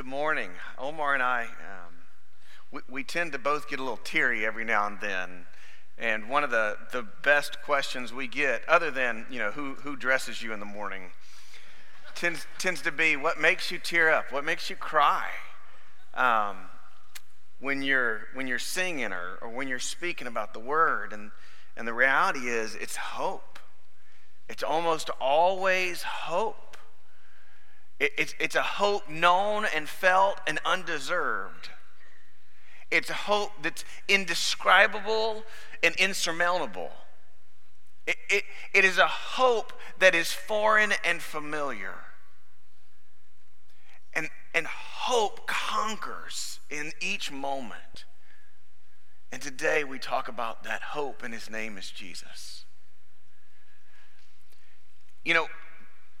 Good morning. Omar and I, um, we, we tend to both get a little teary every now and then. And one of the, the best questions we get, other than, you know, who, who dresses you in the morning, tends, tends to be what makes you tear up? What makes you cry? Um, when you're, when you're singing or, or when you're speaking about the word. And, and the reality is, it's hope. It's almost always hope. It, it's, it's a hope known and felt and undeserved. It's a hope that's indescribable and insurmountable. It, it, it is a hope that is foreign and familiar. And, and hope conquers in each moment. And today we talk about that hope, and his name is Jesus. You know,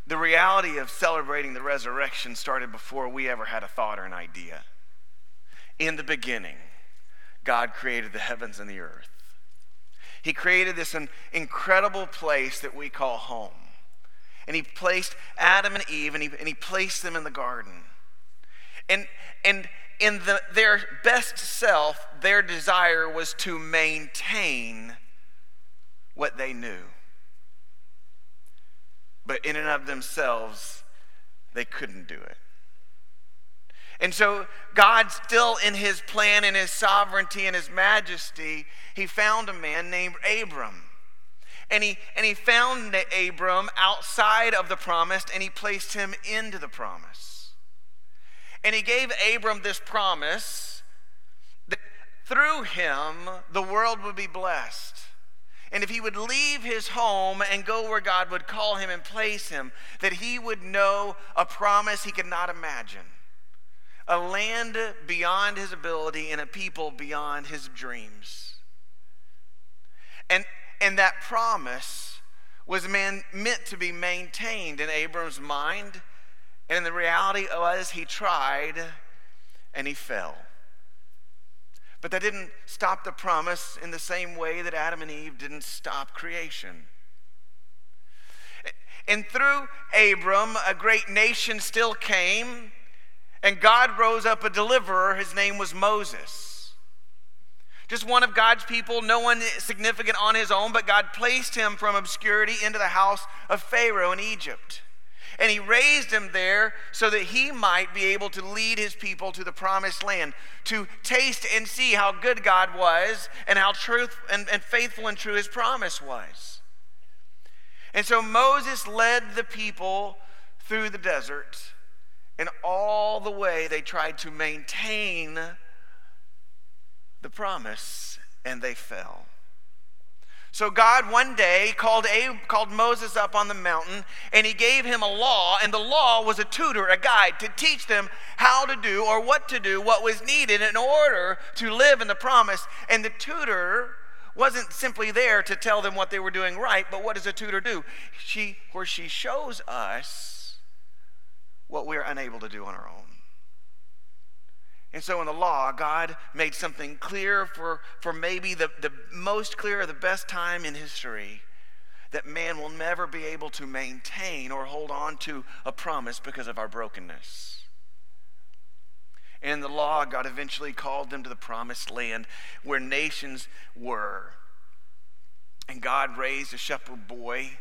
the reality of celebrating the resurrection started before we ever had a thought or an idea. In the beginning, God created the heavens and the earth. He created this incredible place that we call home. And He placed Adam and Eve and He, and he placed them in the garden. And, and in the, their best self, their desire was to maintain what they knew but in and of themselves, they couldn't do it. And so, God, still in his plan and his sovereignty and his majesty, he found a man named Abram. And he, and he found Abram outside of the promise and he placed him into the promise. And he gave Abram this promise that through him the world would be blessed. And if he would leave his home and go where God would call him and place him, that he would know a promise he could not imagine a land beyond his ability and a people beyond his dreams. And, and that promise was man, meant to be maintained in Abram's mind. And the reality was he tried and he fell. But that didn't stop the promise in the same way that Adam and Eve didn't stop creation. And through Abram, a great nation still came, and God rose up a deliverer. His name was Moses. Just one of God's people, no one significant on his own, but God placed him from obscurity into the house of Pharaoh in Egypt. And he raised him there so that he might be able to lead his people to the promised land, to taste and see how good God was and how truth and, and faithful and true his promise was. And so Moses led the people through the desert, and all the way they tried to maintain the promise, and they fell. So God one day called, called Moses up on the mountain and he gave him a law, and the law was a tutor, a guide to teach them how to do or what to do, what was needed in order to live in the promise. And the tutor wasn't simply there to tell them what they were doing right, but what does a tutor do? She, where she shows us what we're unable to do on our own. And so in the law, God made something clear for, for maybe the, the most clear, the best time in history that man will never be able to maintain or hold on to a promise because of our brokenness. In the law, God eventually called them to the promised land where nations were. And God raised a shepherd boy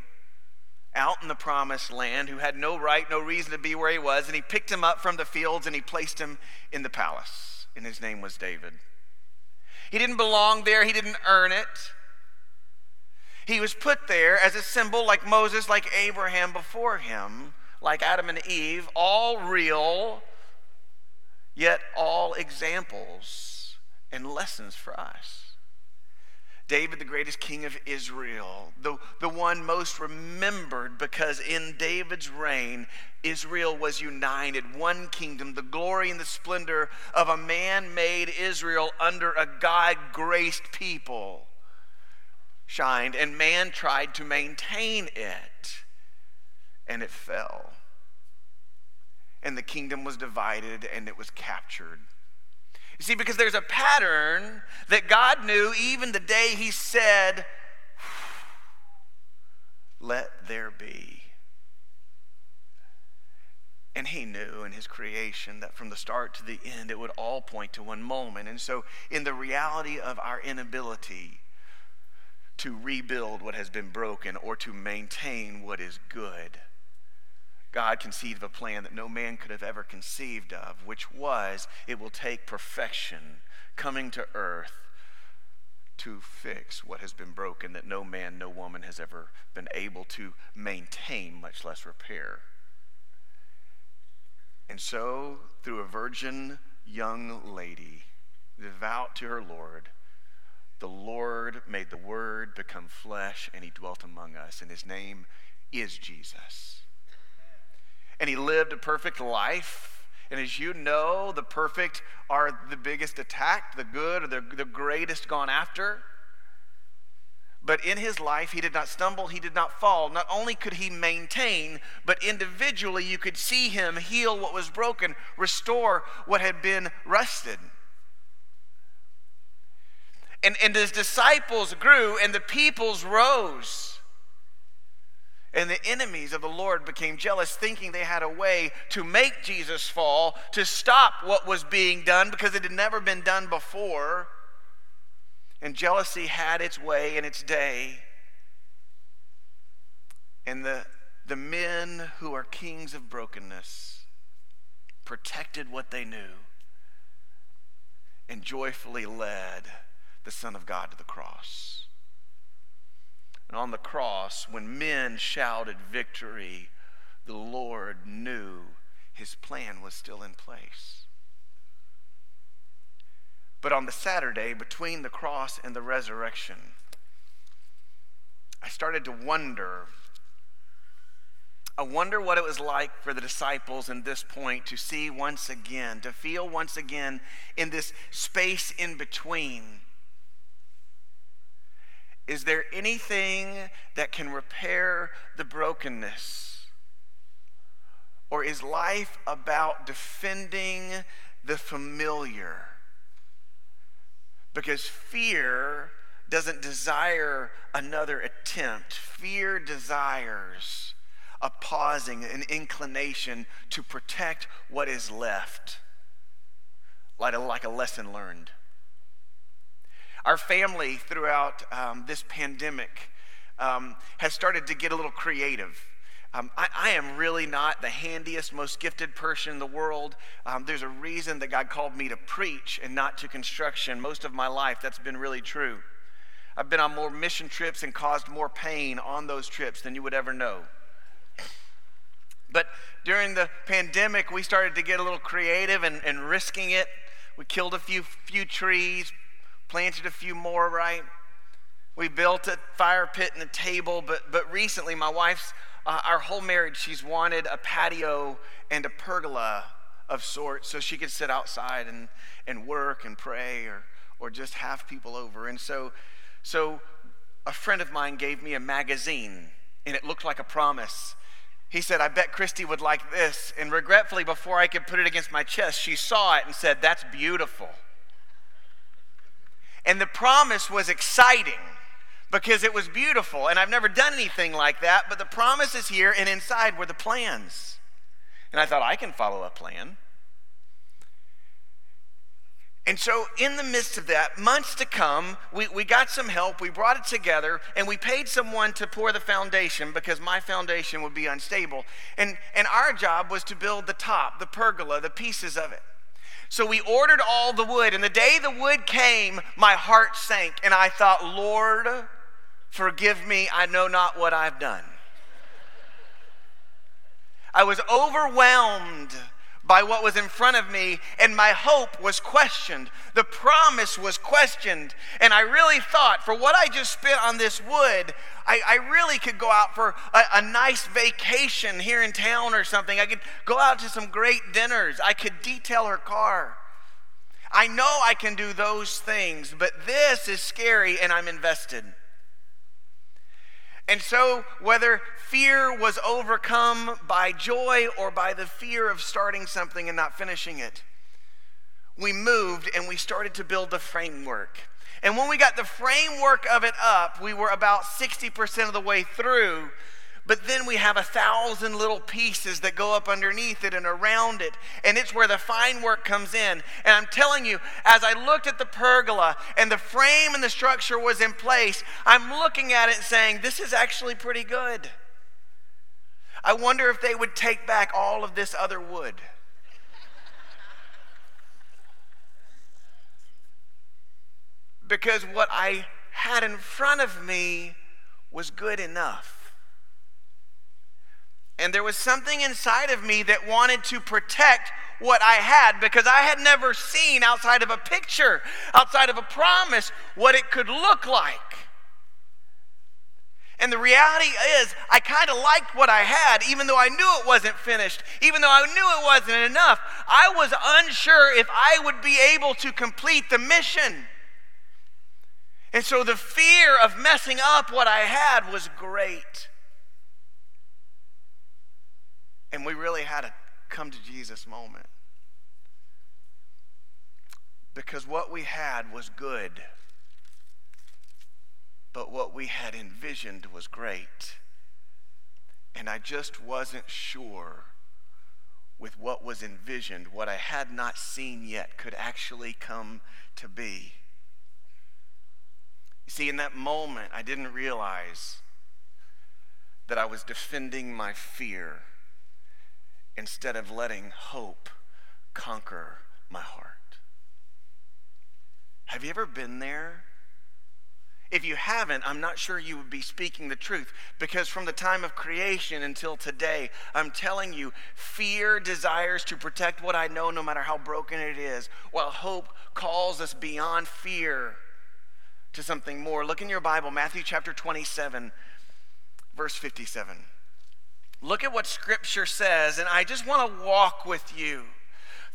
out in the promised land who had no right, no reason to be where he was, and he picked him up from the fields and he placed him in the palace. And his name was David. He didn't belong there, he didn't earn it. He was put there as a symbol, like Moses, like Abraham before him, like Adam and Eve, all real, yet all examples and lessons for us. David, the greatest king of Israel, the, the one most remembered because in David's reign, Israel was united, one kingdom, the glory and the splendor of a man made Israel under a God graced people shined, and man tried to maintain it, and it fell. And the kingdom was divided and it was captured. You see, because there's a pattern that God knew even the day He said, Let there be. And he knew in his creation that from the start to the end, it would all point to one moment. And so, in the reality of our inability to rebuild what has been broken or to maintain what is good, God conceived of a plan that no man could have ever conceived of, which was it will take perfection coming to earth to fix what has been broken that no man, no woman has ever been able to maintain, much less repair. And so, through a virgin young lady, devout to her Lord, the Lord made the Word become flesh and he dwelt among us, and his name is Jesus. And he lived a perfect life. And as you know, the perfect are the biggest attacked, the good are the, the greatest gone after. But in his life, he did not stumble, he did not fall. Not only could he maintain, but individually you could see him heal what was broken, restore what had been rusted. And, and his disciples grew, and the peoples rose. And the enemies of the Lord became jealous, thinking they had a way to make Jesus fall, to stop what was being done because it had never been done before. And jealousy had its way in its day. And the, the men who are kings of brokenness protected what they knew and joyfully led the Son of God to the cross. And on the cross, when men shouted victory, the Lord knew his plan was still in place. But on the Saturday between the cross and the resurrection, I started to wonder. I wonder what it was like for the disciples in this point to see once again, to feel once again in this space in between. Is there anything that can repair the brokenness? Or is life about defending the familiar? Because fear doesn't desire another attempt, fear desires a pausing, an inclination to protect what is left, like a, like a lesson learned. Our family, throughout um, this pandemic, um, has started to get a little creative. Um, I, I, am really not the handiest, most gifted person in the world. Um, there's a reason that God called me to preach and not to construction. Most of my life, that's been really true. I've been on more mission trips and caused more pain on those trips than you would ever know. But during the pandemic, we started to get a little creative and, and risking it. We killed a few, few trees, planted a few more, right? We built a fire pit and a table, but, but recently my wife's uh, our whole marriage, she's wanted a patio and a pergola of sorts so she could sit outside and, and work and pray or, or just have people over. And so, so a friend of mine gave me a magazine and it looked like a promise. He said, I bet Christy would like this. And regretfully, before I could put it against my chest, she saw it and said, That's beautiful. And the promise was exciting because it was beautiful. And I've never done anything like that, but the promise is here, and inside were the plans. And I thought, I can follow a plan. And so, in the midst of that, months to come, we, we got some help. We brought it together and we paid someone to pour the foundation because my foundation would be unstable. And, and our job was to build the top, the pergola, the pieces of it. So we ordered all the wood. And the day the wood came, my heart sank. And I thought, Lord, Forgive me, I know not what I've done. I was overwhelmed by what was in front of me, and my hope was questioned. The promise was questioned. And I really thought, for what I just spent on this wood, I, I really could go out for a, a nice vacation here in town or something. I could go out to some great dinners. I could detail her car. I know I can do those things, but this is scary, and I'm invested. And so, whether fear was overcome by joy or by the fear of starting something and not finishing it, we moved and we started to build the framework. And when we got the framework of it up, we were about 60% of the way through. But then we have a thousand little pieces that go up underneath it and around it. And it's where the fine work comes in. And I'm telling you, as I looked at the pergola and the frame and the structure was in place, I'm looking at it saying, this is actually pretty good. I wonder if they would take back all of this other wood. because what I had in front of me was good enough. And there was something inside of me that wanted to protect what I had because I had never seen outside of a picture, outside of a promise, what it could look like. And the reality is, I kind of liked what I had, even though I knew it wasn't finished, even though I knew it wasn't enough. I was unsure if I would be able to complete the mission. And so the fear of messing up what I had was great. And we really had a come to Jesus moment. Because what we had was good, but what we had envisioned was great. And I just wasn't sure with what was envisioned, what I had not seen yet could actually come to be. You see, in that moment, I didn't realize that I was defending my fear instead of letting hope conquer my heart. Have you ever been there? If you haven't, I'm not sure you would be speaking the truth because from the time of creation until today, I'm telling you, fear desires to protect what I know no matter how broken it is, while hope calls us beyond fear to something more. Look in your Bible, Matthew chapter 27, verse 57. Look at what Scripture says, and I just want to walk with you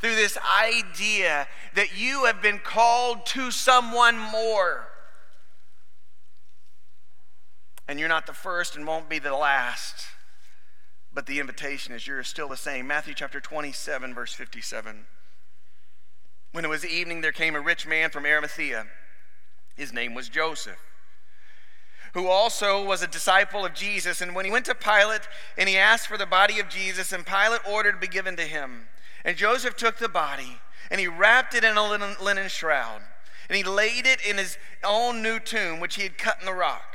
through this idea that you have been called to someone more. And you're not the first and won't be the last, but the invitation is yours still the same. Matthew chapter 27, verse 57. When it was evening, there came a rich man from Arimathea his name was Joseph, who also was a disciple of Jesus. And when he went to Pilate and he asked for the body of Jesus, and Pilate ordered to be given to him. And Joseph took the body and he wrapped it in a linen, shroud. And he laid it in his own new tomb, which he had cut in the rock.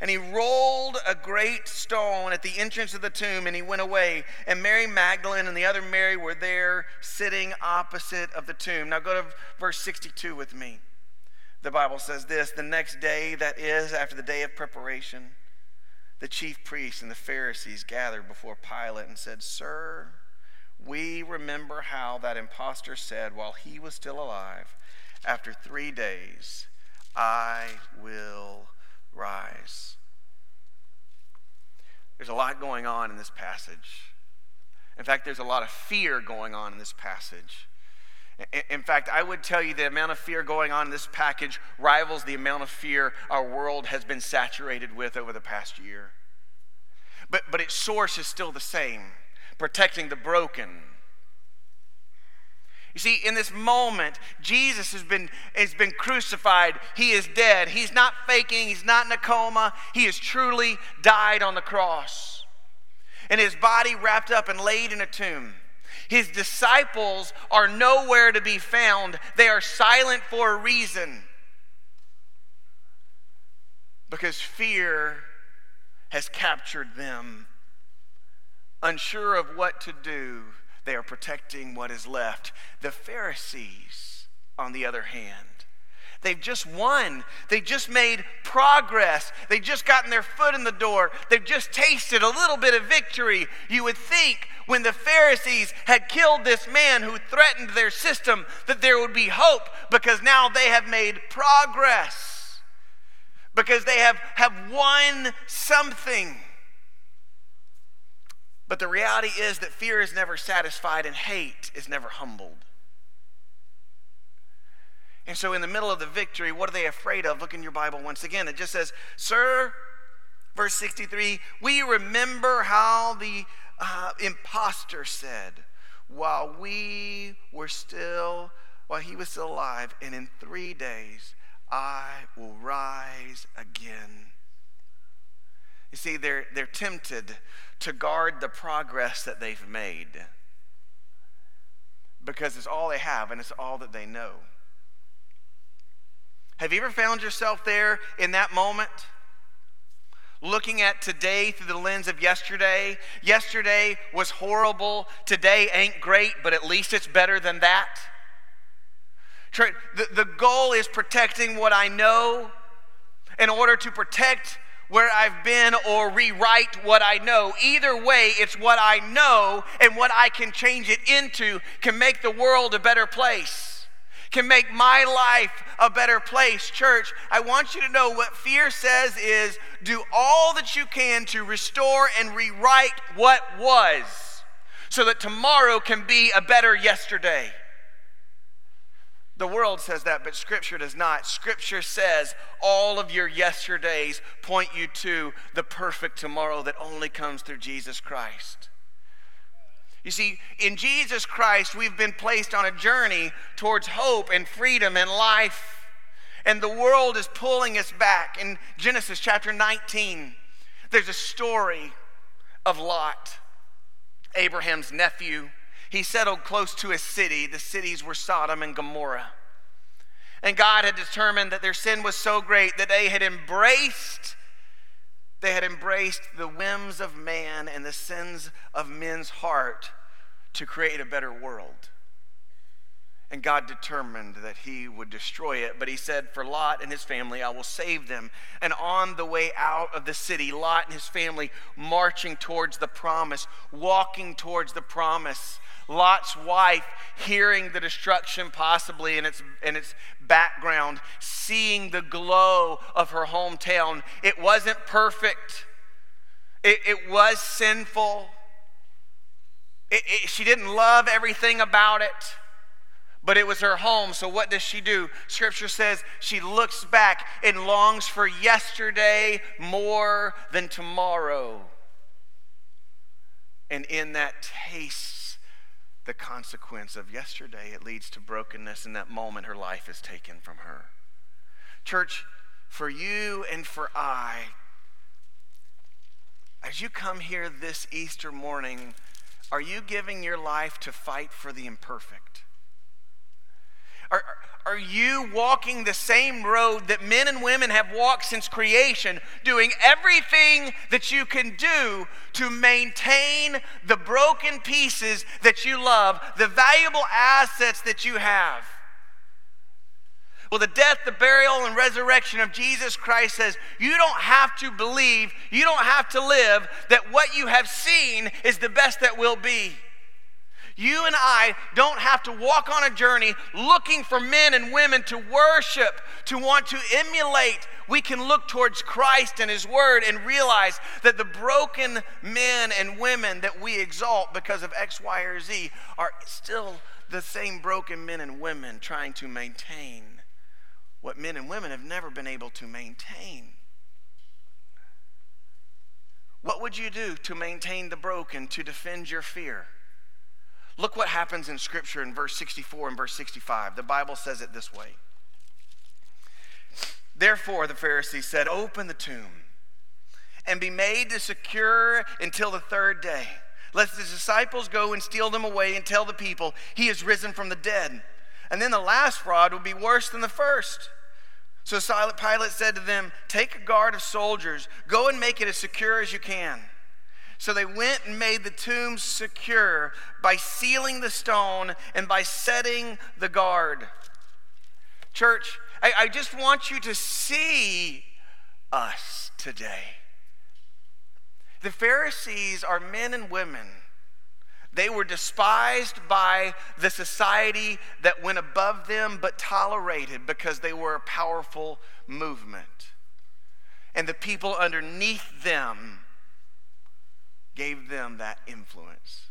And he rolled a great stone at the entrance of the tomb, and he went away. And Mary Magdalene and the other Mary were there sitting opposite of the tomb. Now go to verse 62 with me the Bible says this the next day, that is, after the day of preparation, the chief priests and the Pharisees gathered before Pilate and said, Sir, we remember how that impostor said while he was still alive, After three days, I will rise. There's a lot going on in this passage. In fact, there's a lot of fear going on in this passage. In fact, I would tell you the amount of fear going on in this package rivals the amount of fear our world has been saturated with over the past year. But, but its source is still the same protecting the broken. You see, in this moment, Jesus has been, has been crucified. He is dead. He's not faking, he's not in a coma. He has truly died on the cross. And his body wrapped up and laid in a tomb. His disciples are nowhere to be found. They are silent for a reason. Because fear has captured them. Unsure of what to do, they are protecting what is left. The Pharisees, on the other hand, They've just won. They've just made progress. They've just gotten their foot in the door. They've just tasted a little bit of victory. You would think when the Pharisees had killed this man who threatened their system that there would be hope because now they have made progress. Because they have, have won something. But the reality is that fear is never satisfied and hate is never humbled. And so, in the middle of the victory, what are they afraid of? Look in your Bible once again. It just says, Sir, verse 63, we remember how the uh, impostor said, while we were still, while he was still alive, and in three days I will rise again. You see, they're, they're tempted to guard the progress that they've made because it's all they have and it's all that they know. Have you ever found yourself there in that moment? Looking at today through the lens of yesterday. Yesterday was horrible. Today ain't great, but at least it's better than that. The, the goal is protecting what I know in order to protect where I've been or rewrite what I know. Either way, it's what I know and what I can change it into can make the world a better place, can make my life a better place. Church, I want you to know what fear says is do all that you can to restore and rewrite what was so that tomorrow can be a better yesterday. The world says that, but Scripture does not. Scripture says all of your yesterdays point you to the perfect tomorrow that only comes through Jesus Christ. You see, in Jesus Christ, we've been placed on a journey towards hope and freedom and life. And the world is pulling us back. In Genesis chapter 19, there's a story of Lot, Abraham's nephew he settled close to a city. The cities were Sodom and Gomorrah. And God had determined that their sin was so great that they had embraced they had embraced the whims of man and the sins of men's heart to create a better world. And God determined that he would destroy it. But he said, For Lot and his family, I will save them. And on the way out of the city, Lot and his family marching towards the promise, walking towards the promise. Lot's wife hearing the destruction possibly in its, in its background, seeing the glow of her hometown. It wasn't perfect, it, it was sinful. It, it, she didn't love everything about it, but it was her home. So, what does she do? Scripture says she looks back and longs for yesterday more than tomorrow. And in that taste, the consequence of yesterday. It leads to brokenness. In that moment, her life is taken from her. Church, for you and for I, as you come here this Easter morning, are you giving your life to fight for the imperfect? Are, are you walking the same road that men and women have walked since creation, doing everything that you can do to maintain the broken pieces that you love, the valuable assets that you have? Well, the death, the burial, and resurrection of Jesus Christ says you don't have to believe, you don't have to live that what you have seen is the best that will be. You and I don't have to walk on a journey looking for men and women to worship, to want to emulate. We can look towards Christ and His Word and realize that the broken men and women that we exalt because of X, Y, or Z are still the same broken men and women trying to maintain what men and women have never been able to maintain. What would you do to maintain the broken, to defend your fear? Look what happens in Scripture in verse 64 and verse 65. The Bible says it this way Therefore, the Pharisees said, Open the tomb and be made to secure until the third day, lest the disciples go and steal them away and tell the people, He is risen from the dead. And then the last fraud will be worse than the first. So Pilate said to them, Take a guard of soldiers, go and make it as secure as you can. So they went and made the tomb secure by sealing the stone and by setting the guard. Church, I, I just want you to see us today. The Pharisees are men and women. They were despised by the society that went above them, but tolerated because they were a powerful movement. And the people underneath them gave them that influence.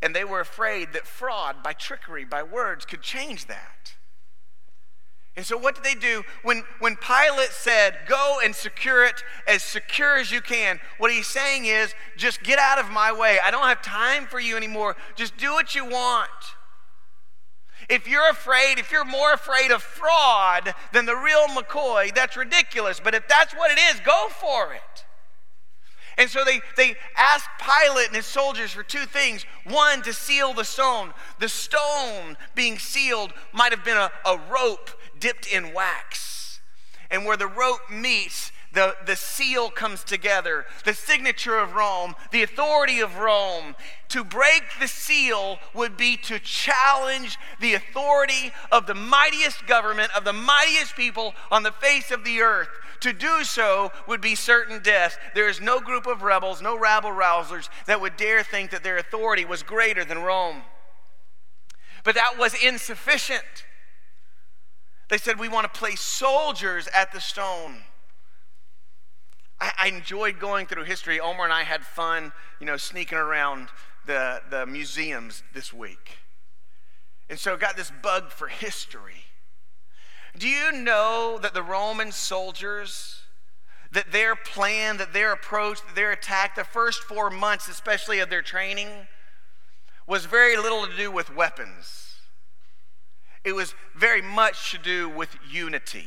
And they were afraid that fraud, by trickery, by words, could change that. And so, what did they do? When, when Pilate said, Go and secure it as secure as you can, what he's saying is, Just get out of my way. I don't have time for you anymore. Just do what you want. If you're afraid, if you're more afraid of fraud than the real McCoy, that's ridiculous. But if that's what it is, go for it. And so they, they asked Pilate and his soldiers for two things. One, to seal the stone. The stone being sealed might have been a, a rope dipped in wax. And where the rope meets, the, the seal comes together, the signature of Rome, the authority of Rome. To break the seal would be to challenge the authority of the mightiest government, of the mightiest people on the face of the earth. To do so would be certain death. There is no group of rebels, no rabble rousers that would dare think that their authority was greater than Rome. But that was insufficient. They said, We want to place soldiers at the stone. I, I enjoyed going through history. Omar and I had fun, you know, sneaking around the, the museums this week. And so got this bug for history. Do you know that the Roman soldiers, that their plan, that their approach, that their attack, the first four months, especially of their training, was very little to do with weapons. It was very much to do with unity.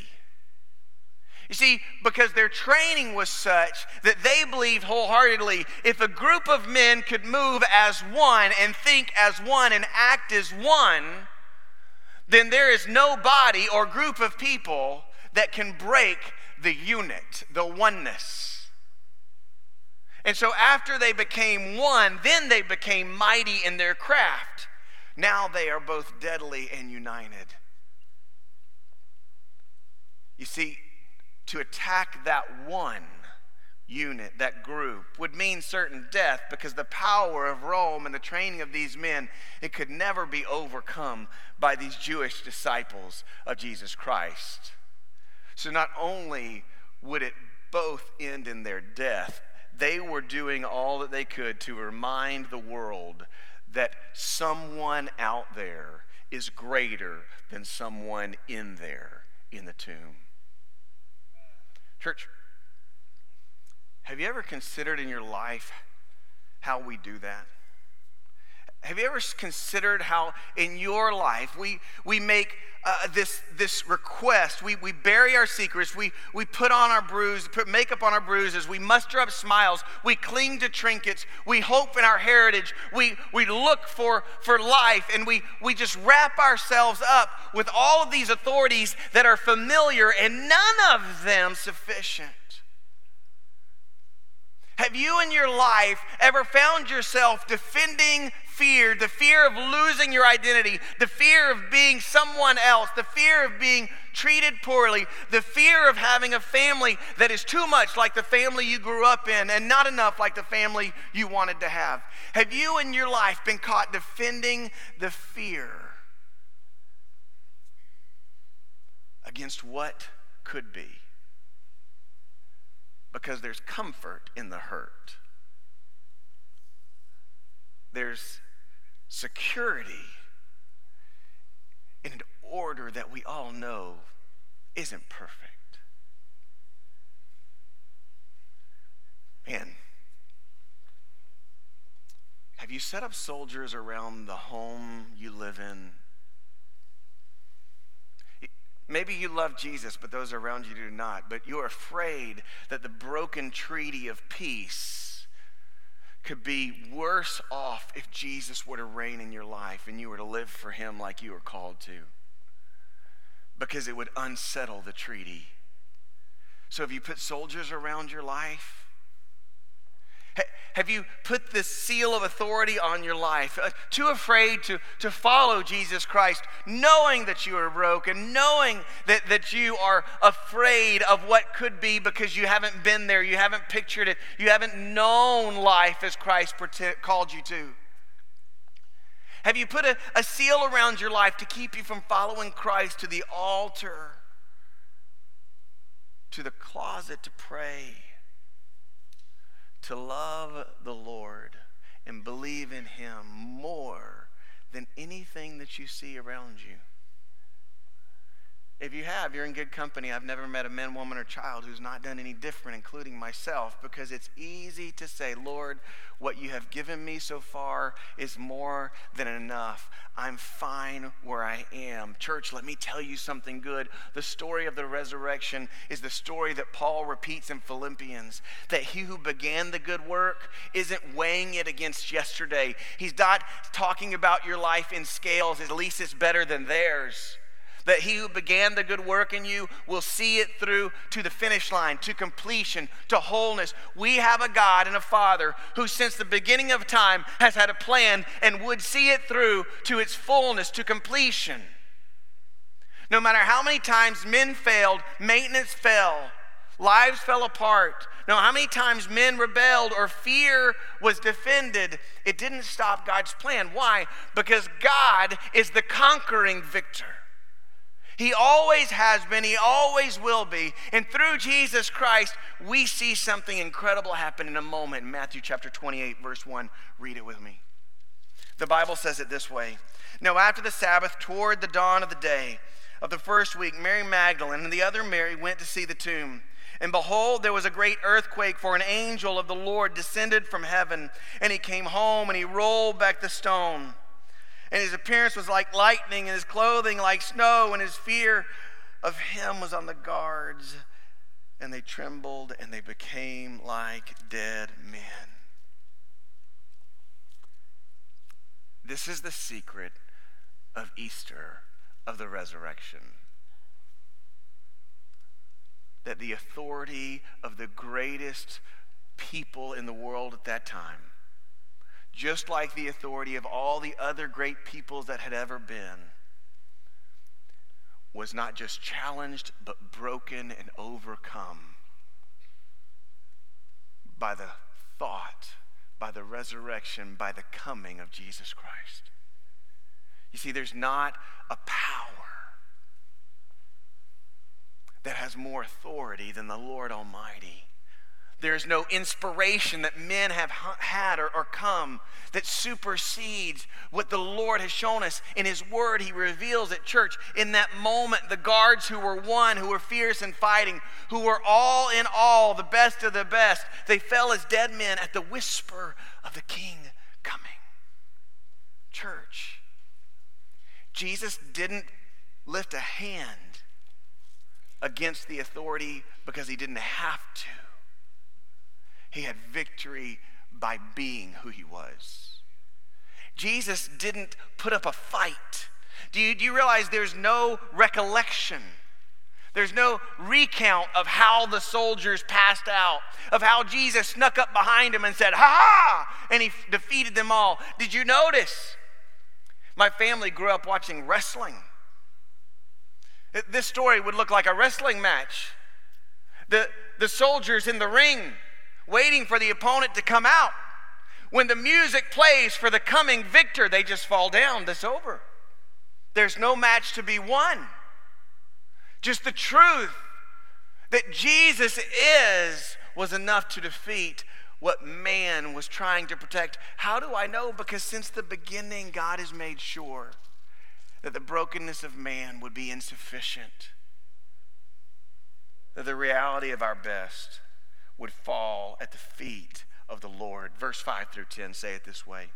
You see, because their training was such that they believed wholeheartedly if a group of men could move as one and think as one and act as one, then there is no body or group of people that can break the unit, the oneness. And so after they became one, then they became mighty in their craft. Now they are both deadly and united. You see, to attack that one unit, that group, would mean certain death because the power of Rome and the training of these men, it could never be overcome by these Jewish disciples of Jesus Christ. So not only would it both end in their death, they were doing all that they could to remind the world that someone out there is greater than someone in there in the tomb. Church, have you ever considered in your life how we do that? Have you ever considered how in your life we, we make uh, this, this request? We, we bury our secrets. We, we put on our bruises, put makeup on our bruises. We muster up smiles. We cling to trinkets. We hope in our heritage. We, we look for, for life and we, we just wrap ourselves up with all of these authorities that are familiar and none of them sufficient. Have you in your life ever found yourself defending fear, the fear of losing your identity, the fear of being someone else, the fear of being treated poorly, the fear of having a family that is too much like the family you grew up in and not enough like the family you wanted to have? Have you in your life been caught defending the fear against what could be? Because there's comfort in the hurt. There's security in an order that we all know isn't perfect. Man, have you set up soldiers around the home you live in Maybe you love Jesus, but those around you do not. But you're afraid that the broken treaty of peace could be worse off if Jesus were to reign in your life and you were to live for him like you were called to. Because it would unsettle the treaty. So if you put soldiers around your life, have you put this seal of authority on your life? Uh, too afraid to, to follow Jesus Christ, knowing that you are broken, knowing that, that you are afraid of what could be because you haven't been there, you haven't pictured it, you haven't known life as Christ called you to? Have you put a, a seal around your life to keep you from following Christ to the altar, to the closet to pray? To love the Lord and believe in Him more than anything that you see around you. If you have, you're in good company. I've never met a man, woman, or child who's not done any different, including myself, because it's easy to say, Lord, what you have given me so far is more than enough. I'm fine where I am. Church, let me tell you something good. The story of the resurrection is the story that Paul repeats in Philippians that he who began the good work isn't weighing it against yesterday. He's not talking about your life in scales, at least it's better than theirs that he who began the good work in you will see it through to the finish line, to completion, to wholeness. We have a God and a Father who, since the beginning of time, has had a plan and would see it through to its fullness, to completion. No matter how many times men failed, maintenance fell, lives fell apart. No, how many times men rebelled or fear was defended, it didn't stop God's plan. Why? Because God is the conquering victor. He always has been, He always will be. And through Jesus Christ, we see something incredible happen in a moment. Matthew chapter 28, verse 1. Read it with me. The Bible says it this way Now, after the Sabbath, toward the dawn of the day of the first week, Mary Magdalene and the other Mary went to see the tomb. And behold, there was a great earthquake, for an angel of the Lord descended from heaven. And he came home and he rolled back the stone and his appearance was like lightning, and his clothing like snow, and his fear of him was on the guards. And they trembled and they became like dead men. This is the secret of Easter, of the resurrection. That the authority of the greatest people in the world at that time just like the authority of all the other great peoples that had ever been, was not just challenged, but broken and overcome by the thought, by the resurrection, by the coming of Jesus Christ. You see, there's not a power that has more authority than the Lord Almighty. There's no inspiration that men have had or, or, come that supersedes what the Lord has shown us in His Word. He reveals at church. In that moment, the guards who were one, who were fierce and fighting, who were all in all, the best of the best, they fell as dead men at the whisper of the King coming. Church, Jesus didn't lift a hand against the authority because he didn't have to. He had victory by being who he was. Jesus didn't put up a fight. Do you, do you realize there's no recollection? There's no recount of how the soldiers passed out, of how Jesus snuck up behind him and said, Ha ha! And he defeated them all. Did you notice? My family grew up watching wrestling. This story would look like a wrestling match. The, the soldiers in the ring waiting for the opponent to come out. When the music plays for the coming victor, they just fall down. That's over. There's no match to be won. Just the truth that Jesus is was enough to defeat what man was trying to protect. How do I know? Because since the beginning, God has made sure that the brokenness of man would be insufficient, that the reality of our best would fall at the feet of the Lord. Verse 5 through 10 say it this way.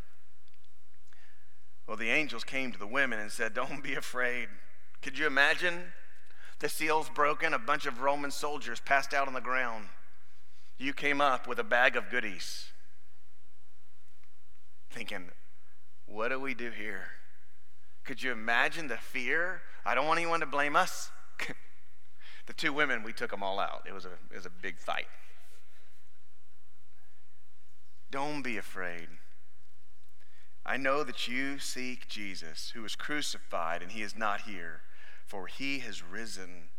Well, the angels came to the women and said, Don't be afraid. Could you imagine? The seal's broken, a bunch of Roman soldiers passed out on the ground. You came up with a bag of goodies, thinking, What do we do here? Could you imagine the fear? I don't want anyone to blame us. the two women, we took them all out. It was a, it was a big fight. Don't be afraid. I know that you seek Jesus, who was crucified, and he is not here, for he has risen.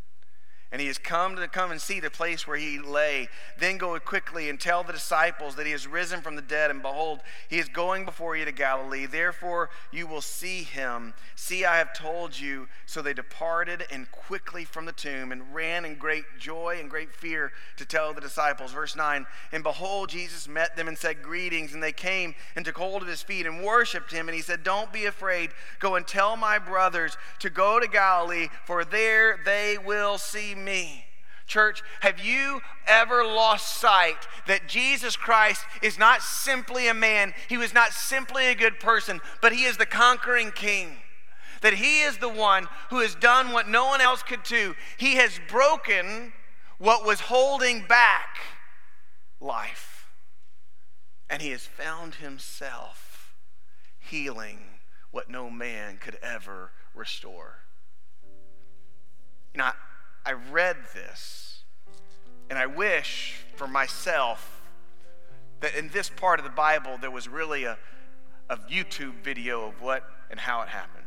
And he has come to come and see the place where he lay. Then go quickly and tell the disciples that he has risen from the dead, and behold, he is going before you to Galilee. Therefore, you will see him. See, I have told you. So they departed and quickly from the tomb and ran in great joy and great fear to tell the disciples. Verse 9 And behold, Jesus met them and said, Greetings. And they came and took hold of his feet and worshiped him. And he said, Don't be afraid. Go and tell my brothers to go to Galilee, for there they will see me. Church, have you ever lost sight that Jesus Christ is not simply a man, he was not simply a good person, but he is the conquering king? That he is the one who has done what no one else could do. He has broken what was holding back life. And he has found himself healing what no man could ever restore. You know, read this, and I wish for myself that in this part of the Bible there was really a, a YouTube video of what and how it happened.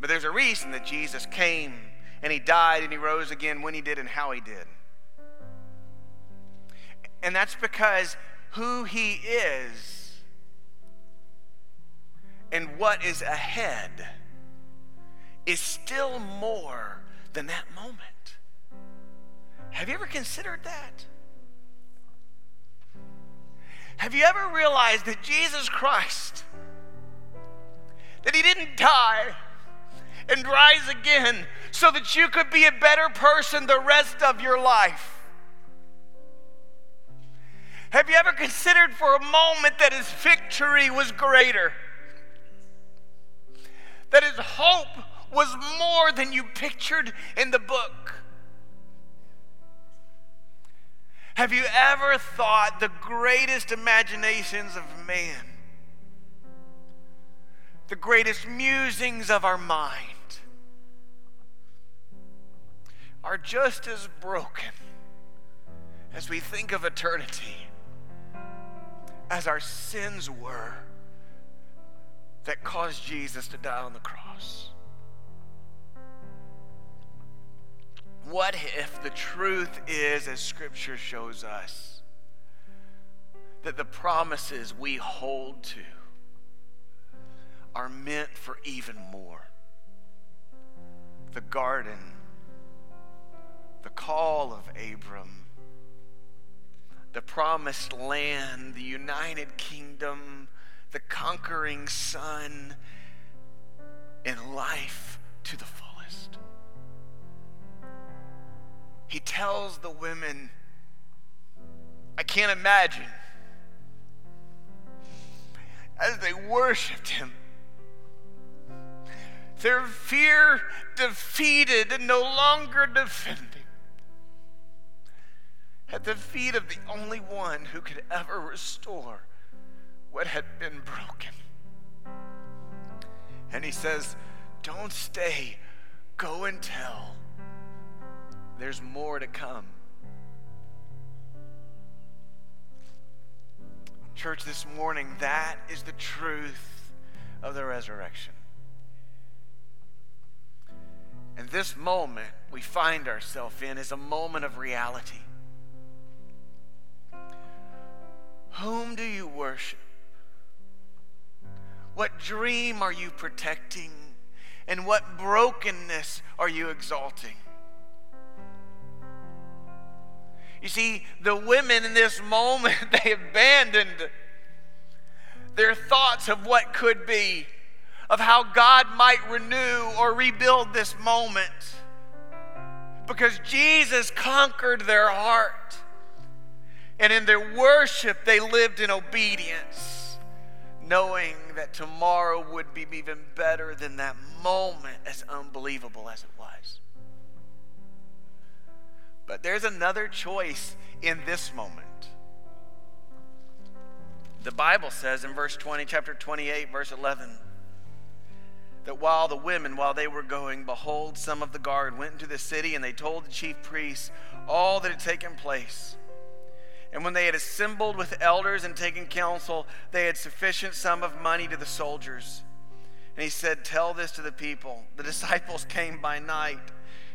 But there's a reason that Jesus came and he died and he rose again when he did and how he did. And that's because who he is and what is ahead is still more than that moment. Have you ever considered that? Have you ever realized that Jesus Christ, that He didn't die and rise again so that you could be a better person the rest of your life? Have you ever considered for a moment that His victory was greater? That His hope was more than you pictured in the book. Have you ever thought the greatest imaginations of man, the greatest musings of our mind, are just as broken as we think of eternity as our sins were that caused Jesus to die on the cross? What if the truth is, as Scripture shows us, that the promises we hold to are meant for even more? The garden, the call of Abram, the promised land, the united kingdom, the conquering son, and life to the he tells the women, I can't imagine, as they worshiped him, their fear defeated and no longer defending, at the feet of the only one who could ever restore what had been broken. And he says, Don't stay, go and tell there's more to come. Church, this morning, that is the truth of the resurrection. And this moment we find ourselves in is a moment of reality. Whom do you worship? What dream are you protecting? And what brokenness are you exalting? You see, the women in this moment, they abandoned their thoughts of what could be, of how God might renew or rebuild this moment. Because Jesus conquered their heart. And in their worship, they lived in obedience, knowing that tomorrow would be even better than that moment, as unbelievable as it was. But there's another choice in this moment. The Bible says in verse 20, chapter 28, verse 11, that while the women, while they were going, behold, some of the guard went into the city and they told the chief priests all that had taken place. And when they had assembled with elders and taken counsel, they had sufficient sum of money to the soldiers And he said, Tell this to the people. The disciples came by night,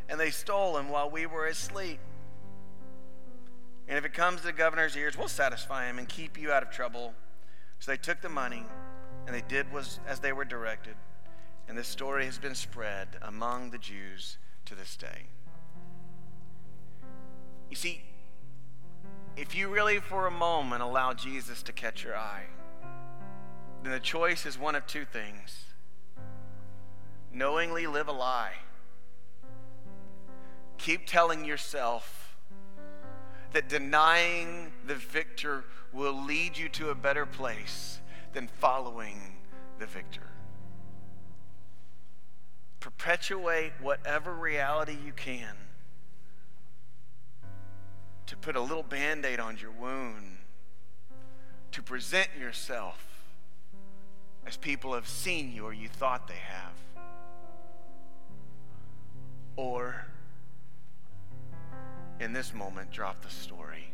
and they stole him while we were asleep. And if it comes to the governor's ears, we'll satisfy him and keep you out of trouble. So they took the money, and they did was as they were directed. And this story has been spread among the Jews to this day. You see, if you really for a moment allow Jesus to catch your eye, then the choice is one of two things knowingly live a lie. Keep telling yourself that denying the victor will lead you to a better place than following the victor. Perpetuate whatever reality you can to put a little band aid on your wound, to present yourself as people have seen you or you thought they have. Or, in this moment, drop the story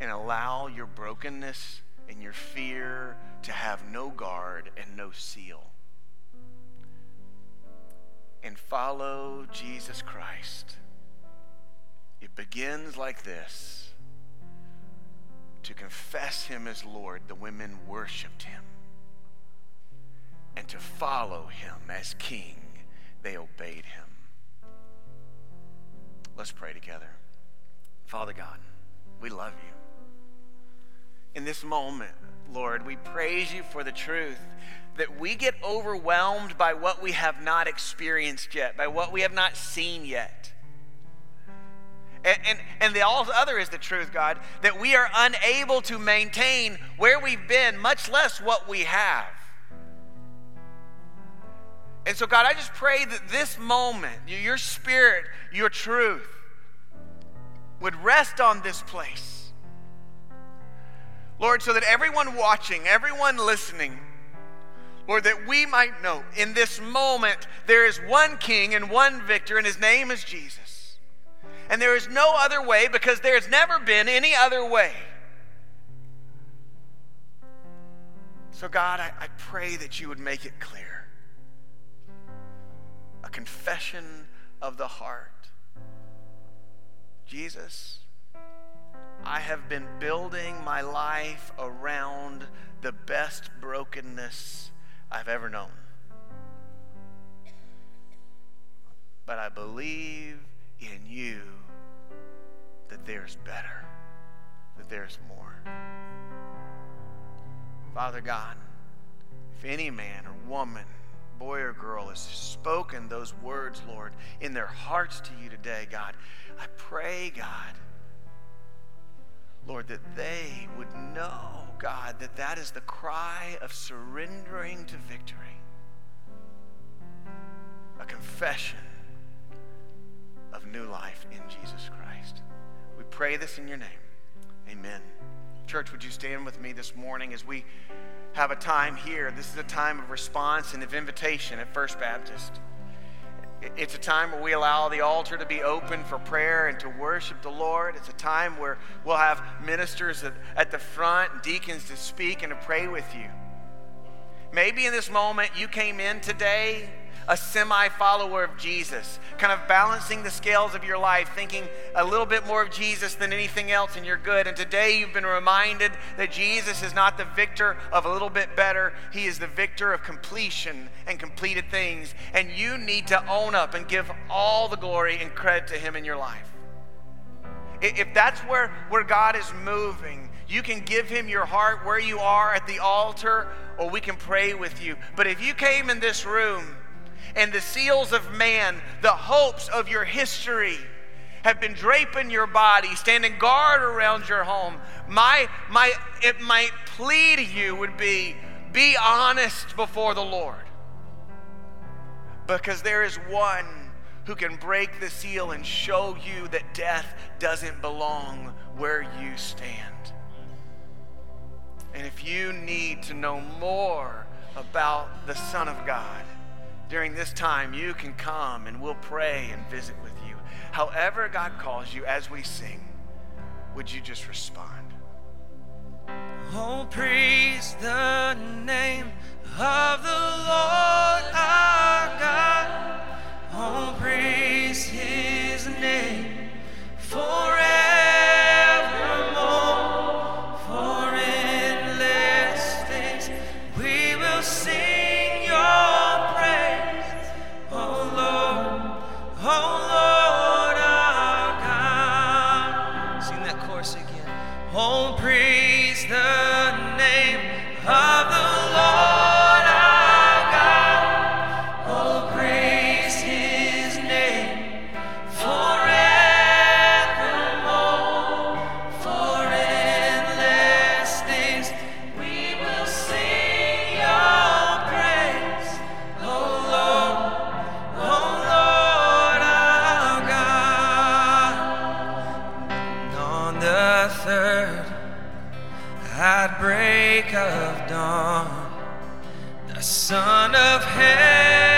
and allow your brokenness and your fear to have no guard and no seal. And follow Jesus Christ. It begins like this to confess him as Lord, the women worshiped him. And to follow him as king, they obeyed him. Let's pray together. Father God, we love you. In this moment, Lord, we praise you for the truth that we get overwhelmed by what we have not experienced yet, by what we have not seen yet. And, and, and the all other is the truth, God, that we are unable to maintain where we've been, much less what we have. And so, God, I just pray that this moment, your spirit, your truth, would rest on this place. Lord, so that everyone watching, everyone listening, Lord, that we might know in this moment there is one king and one victor, and his name is Jesus. And there is no other way because there has never been any other way. So, God, I, I pray that you would make it clear confession of the heart. Jesus, I have been building my life around the best brokenness I've ever known. But I believe in you that there's better, that there's more. Father God, if any man or woman, boy or girl, has spoken those words, Lord, in their hearts to you today, God, I pray, God, Lord, that they would know, God, that that is the cry of surrendering to victory. A confession of new life in Jesus Christ. We pray this in your name. Amen. Church, would you stand with me this morning as we have a time here? This is a time of response and of invitation at First Baptist. It's a time where we allow the altar to be open for prayer and to worship the Lord. It's a time where we'll have ministers at, at the front, deacons to speak and to pray with you. Maybe in this moment you came in today a semi follower of Jesus, kind of balancing the scales of your life, thinking a little bit more of Jesus than anything else, and you're good. And today you've been reminded that Jesus is not the victor of a little bit better, He is the victor of completion and completed things. And you need to own up and give all the glory and credit to Him in your life. If that's where, where God is moving, you can give him your heart where you are at the altar, or we can pray with you. But if you came in this room and the seals of man, the hopes of your history, have been draping your body, standing guard around your home. My, my, it, my plea to you would be be honest before the Lord. Because there is one who can break the seal and show you that death doesn't belong where you stand. And if you need to know more about the Son of God, during this time, you can come and we'll pray and visit with you. However, God calls you as we sing, would you just respond? Oh, praise the name of the Lord our God. Oh, praise his name forevermore. At break of dawn, the Son of Heaven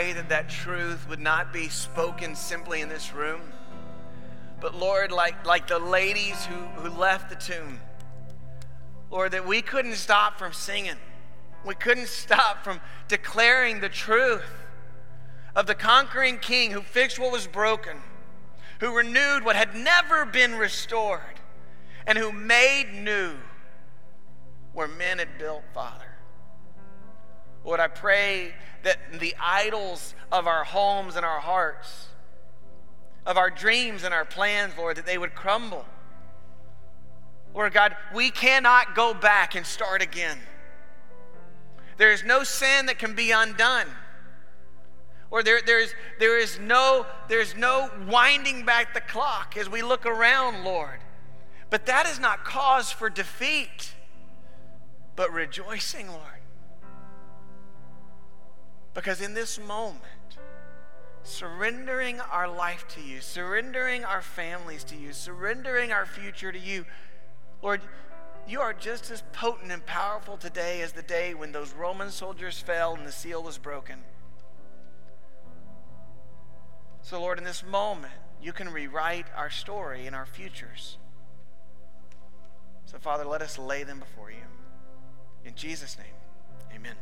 pray that that truth would not be spoken simply in this room, but Lord, like, like the ladies who, who left the tomb, Lord, that we couldn't stop from singing. We couldn't stop from declaring the truth of the conquering king who fixed what was broken, who renewed what had never been restored, and who made new where men had built, Father. Lord, I pray that the idols of our homes and our hearts, of our dreams and our plans, Lord, that they would crumble. Lord God, we cannot go back and start again. There is no sin that can be undone. Or there, there's, there is no, there's no winding back the clock as we look around, Lord. But that is not cause for defeat, but rejoicing, Lord. Because in this moment, surrendering our life to you, surrendering our families to you, surrendering our future to you, Lord, you are just as potent and powerful today as the day when those Roman soldiers fell and the seal was broken. So, Lord, in this moment, you can rewrite our story and our futures. So, Father, let us lay them before you. In Jesus' name, amen.